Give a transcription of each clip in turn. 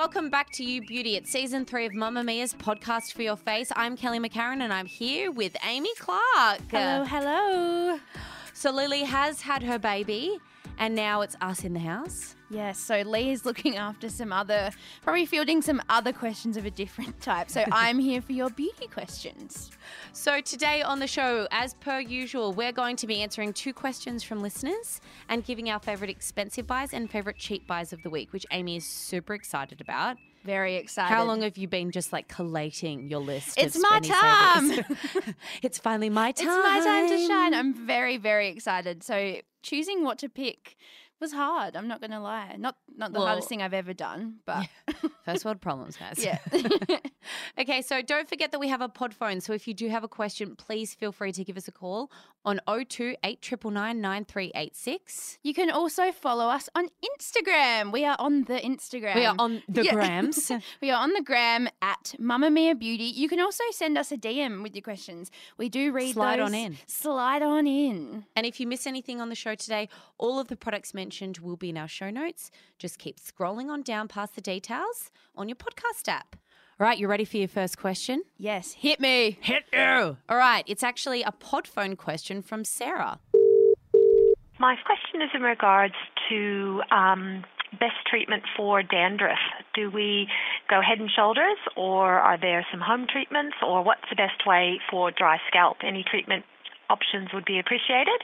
Welcome back to You Beauty. It's season three of Mamamia's podcast for your face. I'm Kelly McCarren and I'm here with Amy Clark. Hello, hello. So Lily has had her baby and now it's us in the house. Yes, so Leigh is looking after some other, probably fielding some other questions of a different type. So I'm here for your beauty questions. So today on the show, as per usual, we're going to be answering two questions from listeners and giving our favourite expensive buys and favourite cheap buys of the week, which Amy is super excited about. Very excited. How long have you been just like collating your list? It's my time. it's finally my time. It's my time to shine. I'm very, very excited. So choosing what to pick was hard. I'm not going to lie. Not not the Well- hardest thing I've ever done, but First world problems, guys. yeah. okay, so don't forget that we have a pod phone. So if you do have a question, please feel free to give us a call on 02 you can also follow us on Instagram. We are on the Instagram. We are on the Yeah. grams. we are on the gram at Mamamia Beauty. You can also send us a DM with your questions. We do read Slide on in. Slide on in. And if you miss anything on the show today, all of the products mentioned will be in our show notes. Just keep scrolling on down past the details on your podcast app. All right, you ready for your first question? Yes, hit me. Hit you. All right, it's actually a pod phone question from Sarah. My question is in regards to um, best treatment for dandruff. Do we go head and shoulders, or are there some home treatments, or what's the best way for dry scalp? Any treatment options would be appreciated.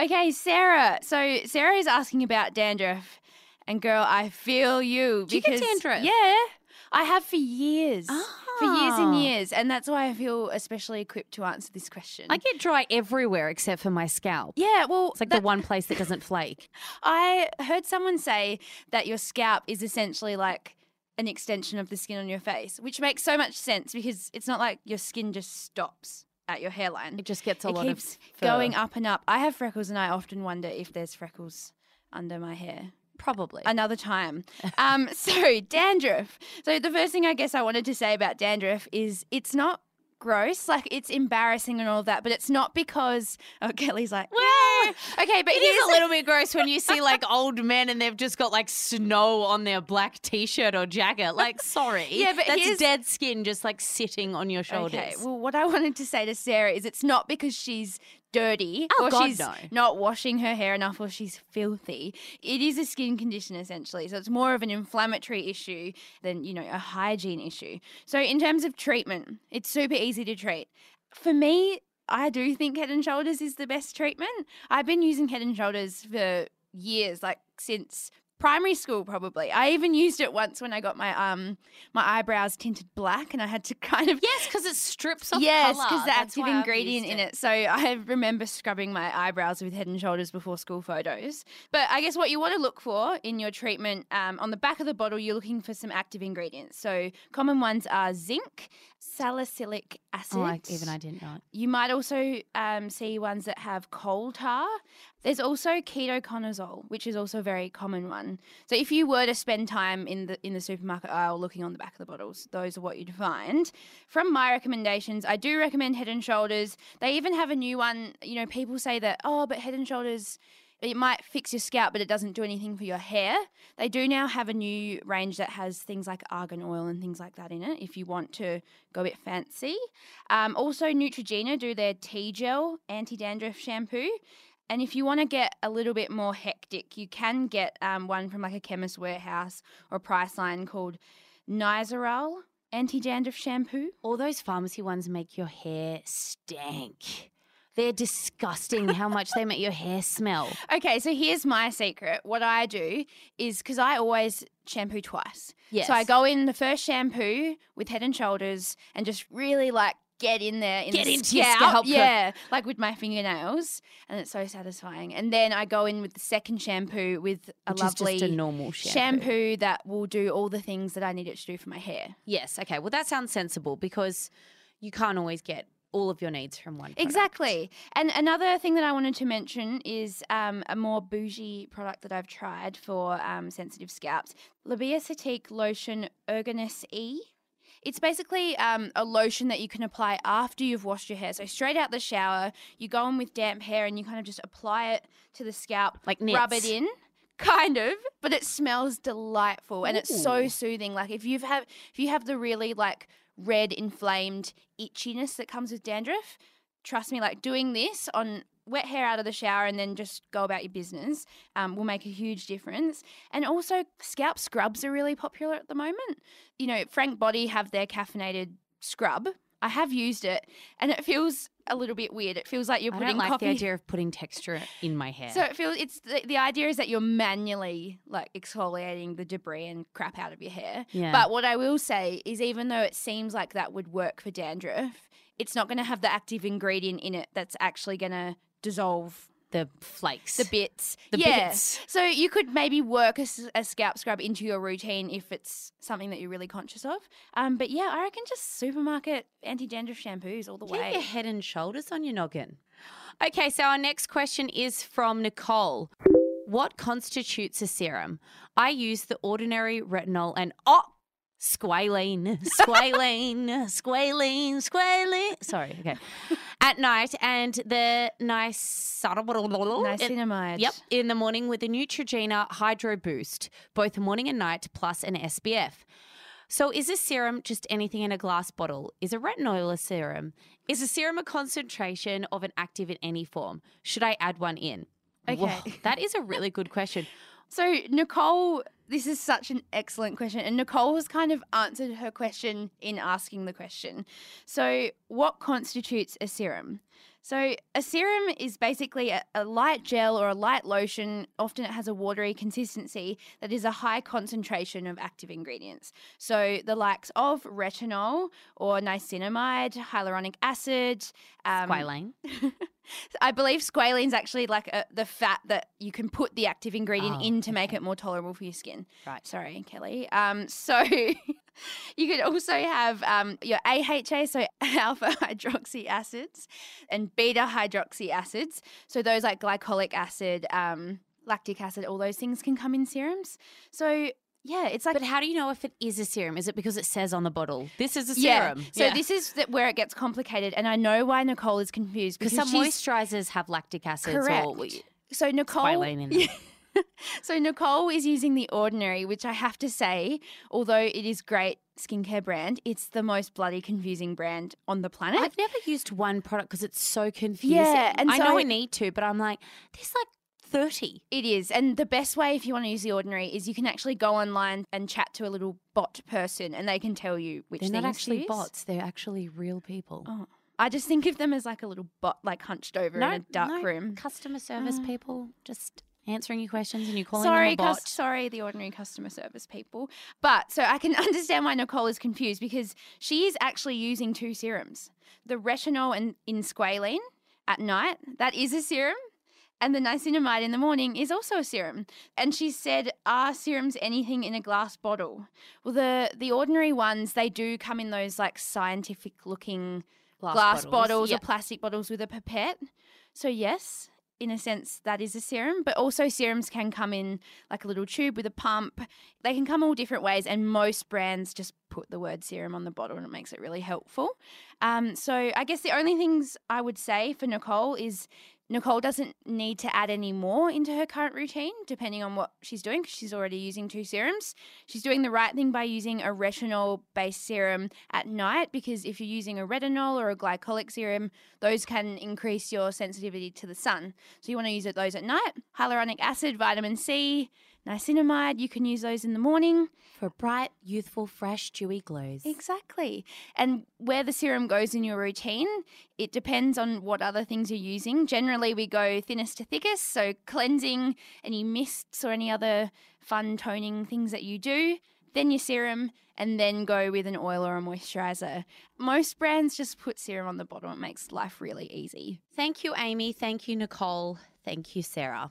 Okay, Sarah. So Sarah is asking about dandruff, and girl, I feel you. Do you get dandruff? Yeah, I have for years, for years Ah. and years, and that's why I feel especially equipped to answer this question. I get dry everywhere except for my scalp. yeah, well, It's like that- the one place that doesn't flake. I heard someone say that your scalp is essentially like an extension of the skin on your face, which makes so much sense because it's not like your skin just stops at your hairline. It just gets a it lot keeps of fur. going up and up. I have freckles, and I often wonder if there's freckles under my hair. Probably. Another time. Um, so dandruff. So the first thing I guess I wanted to say about dandruff is it's not gross. Like it's embarrassing and all that, but it's not because oh Kelly's like Well, Okay, but it is a little bit gross when you see like old men and they've just got like snow on their black t-shirt or jacket. Like, sorry, Yeah, but that's dead skin just like sitting on your shoulders. Okay, well, what I wanted to say to Sarah is it's not because she's dirty Oh, or God, she's no. not washing her hair enough or she's filthy. It is a skin condition essentially. So it's more of an inflammatory issue than, you know, a hygiene issue. So in terms of treatment, it's super easy to treat. For me, I do think Head and Shoulders is the best treatment. I've been using Head and Shoulders for years, like since primary school probably. I even used it once when I got my um my eyebrows tinted black and I had to kind of yes, because it strips off. Yes, because the That's active ingredient in it. So I remember scrubbing my eyebrows with Head and Shoulders before school photos. But I guess what you want to look for in your treatment um, on the back of the bottle, you're looking for some active ingredients. So common ones are zinc, salicylic acid. Oh, I, even I didn't know. it. You might also um, see ones that have coal tar. There's also ketoconazole, which is also a very common one. So if you were to spend time in the in the supermarket aisle looking on the back of the bottles, those are what you'd find. From my recommendations, I do recommend Head and Shoulders. They even have a new one. You know, people say that oh, but Head and Shoulders. It might fix your scalp, but it doesn't do anything for your hair. They do now have a new range that has things like argan oil and things like that in it if you want to go a bit fancy. Um, also, Neutrogena do their T gel anti dandruff shampoo. And if you want to get a little bit more hectic, you can get um, one from like a chemist warehouse or Priceline called Nizoral anti dandruff shampoo. All those pharmacy ones make your hair stink. They're disgusting how much they make your hair smell. Okay, so here's my secret. What I do is because I always shampoo twice. Yes. So I go in the first shampoo with Head and Shoulders and just really like get in there in Get the into your scalp, scalp. yeah, like with my fingernails, and it's so satisfying. And then I go in with the second shampoo with a Which lovely just a normal shampoo. shampoo that will do all the things that I need it to do for my hair. Yes. Okay. Well, that sounds sensible because you can't always get all of your needs from one. product. Exactly. And another thing that I wanted to mention is um, a more bougie product that I've tried for um, sensitive scalps La Biosthetique Lotion Ergonis E. It's basically um, a lotion that you can apply after you've washed your hair. So straight out the shower, you go in with damp hair and you kind of just apply it to the scalp, Like rub it in. Kind of, but it smells delightful and it's so soothing. Like if you've have if you have the really like red inflamed itchiness that comes with dandruff, trust me, like doing this on wet hair out of the shower and then just go about your business um, will make a huge difference. And also, scalp scrubs are really popular at the moment. You know, Frank Body have their caffeinated scrub. I have used it, and it feels a little bit weird. It feels like you're I putting don't like coffee. the idea of putting texture in my hair. So it feels it's the, the idea is that you're manually like exfoliating the debris and crap out of your hair. Yeah. But what I will say is even though it seems like that would work for dandruff, it's not going to have the active ingredient in it that's actually going to dissolve the flakes. the bits. The yeah. bits. So you could maybe work a scalp scrub into your routine if it's something that you're really conscious of. Um, but yeah, I reckon just supermarket anti dandruff shampoos all the Get way. your head and shoulders on your noggin. Okay, so our next question is from Nicole. What constitutes a serum? I use the ordinary retinol and oh, squalene, squalene, squalene, squalene. Sorry, okay. At night and the nice Niacinamide. Yep, in the morning with the Neutrogena Hydro Boost, both morning and night, plus an SPF. So, is a serum just anything in a glass bottle? Is a retinol a serum? Is a serum a concentration of an active in any form? Should I add one in? Okay. Whoa, that is a really good question. So Nicole, this is such an excellent question, and Nicole has kind of answered her question in asking the question. So, what constitutes a serum? So, a serum is basically a, a light gel or a light lotion. Often it has a watery consistency that is a high concentration of active ingredients. So, the likes of retinol or niacinamide, hyaluronic acid, um, Squalane. I believe squalene is actually like a, the fat that you can put the active ingredient Oh, in to make it more tolerable for your skin. Right. Sorry, Kelly. Um, so you could also have um, your AHA, so alpha hydroxy acids, and beta hydroxy acids. So those like glycolic acid, um, lactic acid, all those things can come in serums. So yeah, it's like But how do you know if it is a serum? Is it because it says on the bottle, this is a serum? yeah. So this is the, where it gets complicated, and I know why Nicole is confused because some moisturizers have lactic acids correct. or so Nicole squalane in them. So Nicole is using the Ordinary, which I have to say, although it is great skincare brand, it's the most bloody confusing brand on the planet. I've never used one product because it's so confusing. Yeah, and I so- know I need to, but I'm like, there's like 30. It is. And the best way if you want to use the Ordinary is you can actually go online and chat to a little bot person and they can tell you which They're not actually bots, they're actually real people. Oh. I just think of them as like a little bot like hunched over in a dark no room. Customer service Oh. people just answering your questions and you calling Sorry, them a bot. cus- sorry, the ordinary customer service people. But so I can understand why Nicole is confused because she is actually using two serums: the retinol and in squalene at night. That is a serum. And the niacinamide in the morning is also a serum. And she said, Are serums anything in a glass bottle? Well, the, the ordinary ones, they do come in those like scientific looking glass, bottles, yeah. or plastic bottles with a pipette. So, yes, in a sense, that is a serum. But also, serums can come in like a little tube with a pump. They can come all different ways, and most brands just put the word serum on the bottle and it makes it really helpful. Um, so, I guess the only things I would say for Nicole is Nicole doesn't need to add any more into her current routine, depending on what she's doing, 'cause she's already using two serums. She's doing the right thing by using a retinol based serum at night, because if you're using a retinol or a glycolic serum, those can increase your sensitivity to the sun. So you want to use those at night. Hyaluronic acid, vitamin C, niacinamide, you can use those in the morning. For bright, youthful, fresh, dewy glows. Exactly. And where the serum goes in your routine, it depends on what other things you're using. Generally, we go thinnest to thickest, so cleansing, any mists or any other fun toning things that you do. then your serum, and then go with an oil or a moisturizer. Most brands just put serum on the bottom. It makes life really easy. Thank you, Amy. Thank you, Nicole. Thank you, Sarah.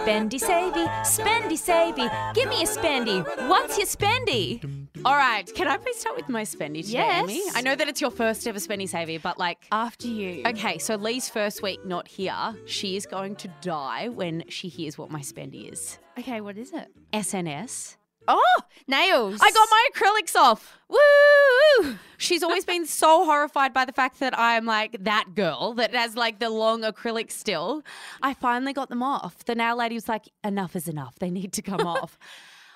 Spendy savey, spendy savey. Give me a spendy. What's your spendy? All right, can I please start with my spendy today, Yes. Amy? I know that it's your first ever spendy savey, but like, After you. okay, so Leigh's first week not here. She is going to die when she hears what my spendy is. Okay, what is it? SNS. Oh, nails. I got my acrylics off. Woo! She's always been so horrified by the fact that I'm like that girl that has like the long acrylics still. I finally got them off. The nail lady was like, enough is enough. They need to come off.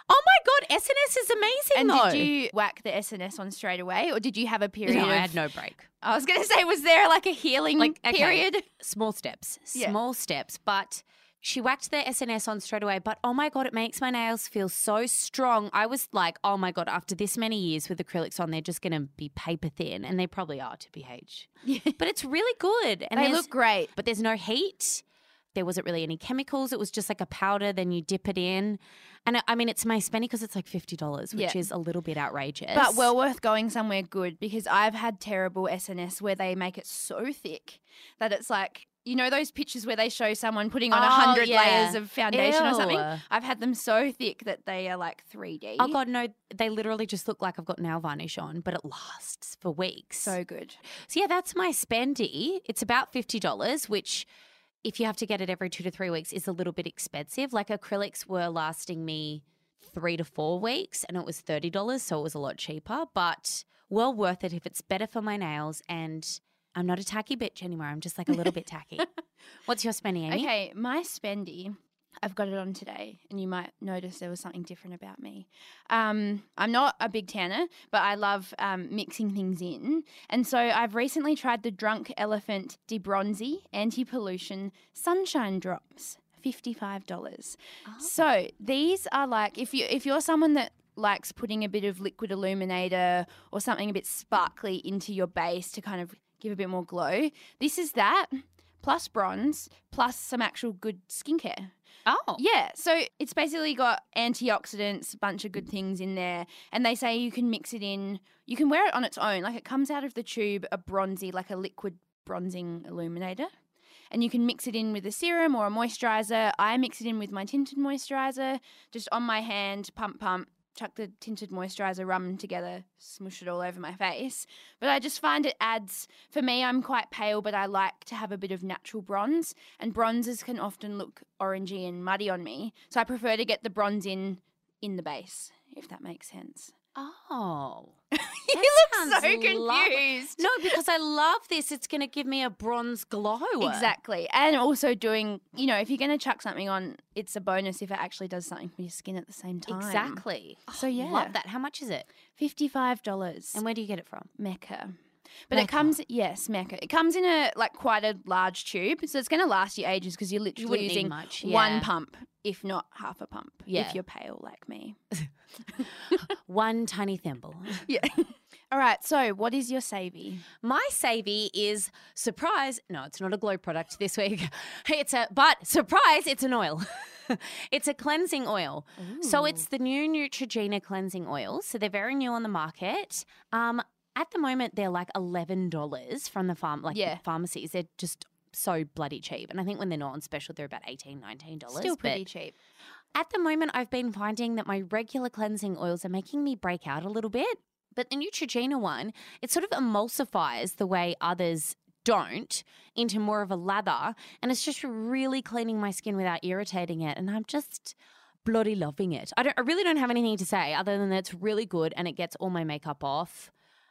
Oh my God, SNS is amazing And though. did you whack the SNS on straight away, or did you have a period? no, of, I had no break. I was going to say, was there like a healing Like, okay, period? Small steps, Yeah. small steps. But she whacked the SNS on straight away. But oh my God, it makes my nails feel so strong. I was like, oh my God, after this many years with acrylics on, they're just going to be paper thin. And they probably are to BH. But it's really good. And they look great. but there's no heat. There wasn't really any chemicals. It was just like a powder. Then you dip it in, and I- mean, it's my spendy because it's like fifty dollars, which Yeah. is a little bit outrageous. But well worth going somewhere good because I've had terrible SNS where they make it so thick that it's like you know those pictures where they show someone putting on a Oh, hundred yeah. layers of foundation or something. I've had them so thick that they are like 3D. oh god, no! They literally just look like I've got nail varnish on, but it lasts for weeks. so good. So yeah, that's my spendy. It's about fifty dollars, which if you have to get it every two to three weeks is a little bit expensive. Like acrylics were lasting me three to four weeks and it was thirty dollars, so it was a lot cheaper, but well worth it if it's better for my nails and I'm not a tacky bitch anymore. I'm just like a little bit tacky. What's your spendy, Amy? Okay, my spendy. I've got it on today, and you might notice there was something different about me. Um, I'm not a big tanner, but I love um, mixing things in. And so I've recently tried the Drunk Elephant D-Bronzi Anti Pollution Sunshine Drops. $55. So these are like if you if you're someone that likes putting a bit of liquid illuminator or something a bit sparkly into your base to kind of give a bit more glow, this is that plus bronze plus some actual good skincare. Oh. Yeah, so it's basically got antioxidants, a bunch of good things in there, and they say you can mix it in. You can wear it on its own, like it comes out of the tube, a bronzy, like a liquid bronzing illuminator, and you can mix it in with a serum or a moisturizer. I mix it in with my tinted moisturizer, just on my hand, pump, pump. Chuck the tinted moisturizer rum together, smush it all over my face. But I just find it adds, for me, I'm quite pale, but I like to have a bit of natural bronze, and bronzes can often look orangey and muddy on me. So I prefer to get the bronze in in the base, if that makes sense. Oh. you look so confused. No, because I love this. It's going to give me a bronze glow. Exactly. And also doing, you know, if you're going to chuck something on, it's a bonus if it actually does something for your skin at the same time. Exactly. So, Oh, yeah. Love that. How much is it? $55. And where do you get it from? Mecca. But it comes, yes, Mecca. It comes in a like quite a large tube, so it's going to last you ages because you're literally wouldn't using much, one pump, if not half a pump. Yeah. if you're pale like me. One tiny thimble. Yeah. All right. So, what is your savvy? My savvy is surprise. No, it's not a glow product this week. It's a but surprise. It's an oil. it's a cleansing oil. So it's the new Neutrogena cleansing oil. So they're very new on the market. Um, at the moment they're like eleven dollars from the farm, like Yeah. pharmacies. They're just so bloody cheap. And I think when they're not on special, they're about 18 dollars. Still pretty cheap. At the moment, I've been finding that my regular cleansing oils are making me break out a little bit. But the Neutrogena one, it sort of emulsifies the way others don't into more of a lather. And it's just really cleaning my skin without irritating it. And I'm just bloody loving it. I, don't, I really don't have anything to say other than that it's really good and it gets all my makeup off.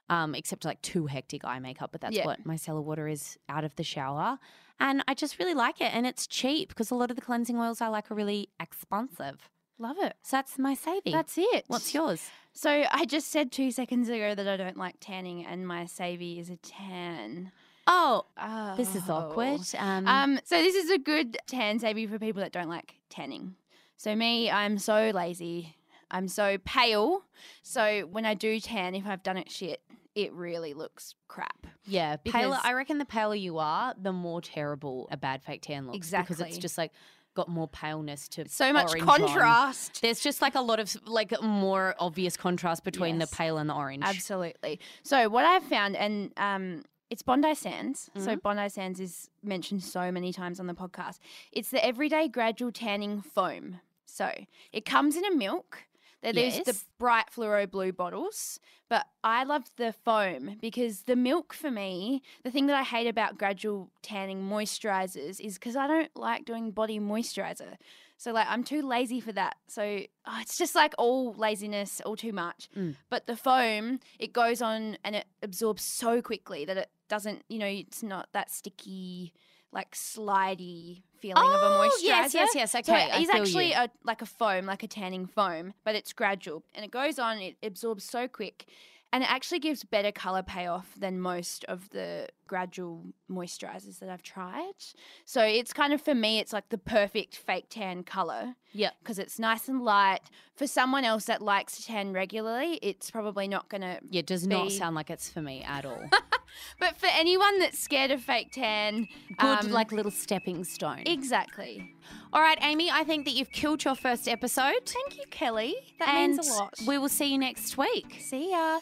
Um, except like too hectic eye makeup. But that's Yeah. what micellar water is out of the shower. And I just really like it. And it's cheap because a lot of the cleansing oils I like are really expensive. Love it. So that's my saving. That's it. What's yours? So I just said two seconds ago that I don't like tanning, and my savvy is a tan. Oh, Oh. this is awkward. Um, Um, so this is a good tan savvy for people that don't like tanning. So me, I'm so lazy. I'm so pale. So when I do tan, if I've done it shit, it really looks crap. yeah, paler. I reckon the paler you are, the more terrible a bad fake tan looks. Exactly, Because it's just like got more paleness to So much orange on. contrast. There's just like a lot of like more obvious contrast between Yes. the pale and the orange. Absolutely. So what I've found, and um, it's Bondi Sands. So Mm-hmm. Bondi Sands is mentioned so many times on the podcast. It's the everyday gradual tanning foam. So it comes in a milk. There- There's the bright fluoro blue bottles, but I love the foam because the milk for me, the thing that I hate about gradual tanning moisturizers is because I don't like doing body moisturizer. So like I'm too lazy for that. So oh, it's just like all laziness, all too much. Mm. But the foam, it goes on and it absorbs so quickly that it doesn't, you know, it's not that sticky, like slidey feeling of a Oh, moisturizer. yes, yes, yes, So okay, I actually you. a, like a foam, like a tanning foam, but it's gradual and it goes on. It absorbs so quick. And it actually gives better color payoff than most of the gradual moisturizers that I've tried. So it's kind of for me, it's like the perfect fake tan color Yeah, because it's nice and light. For someone else that likes to tan regularly, it's probably not going to. Yeah, it does not sound like it's for me at all. But for anyone that's scared of fake tan, Good, um, like little stepping stone. exactly. all right, Amy, I think that you've killed your first episode. Thank you, Kelly. That and means a lot. we will see you next week. See ya.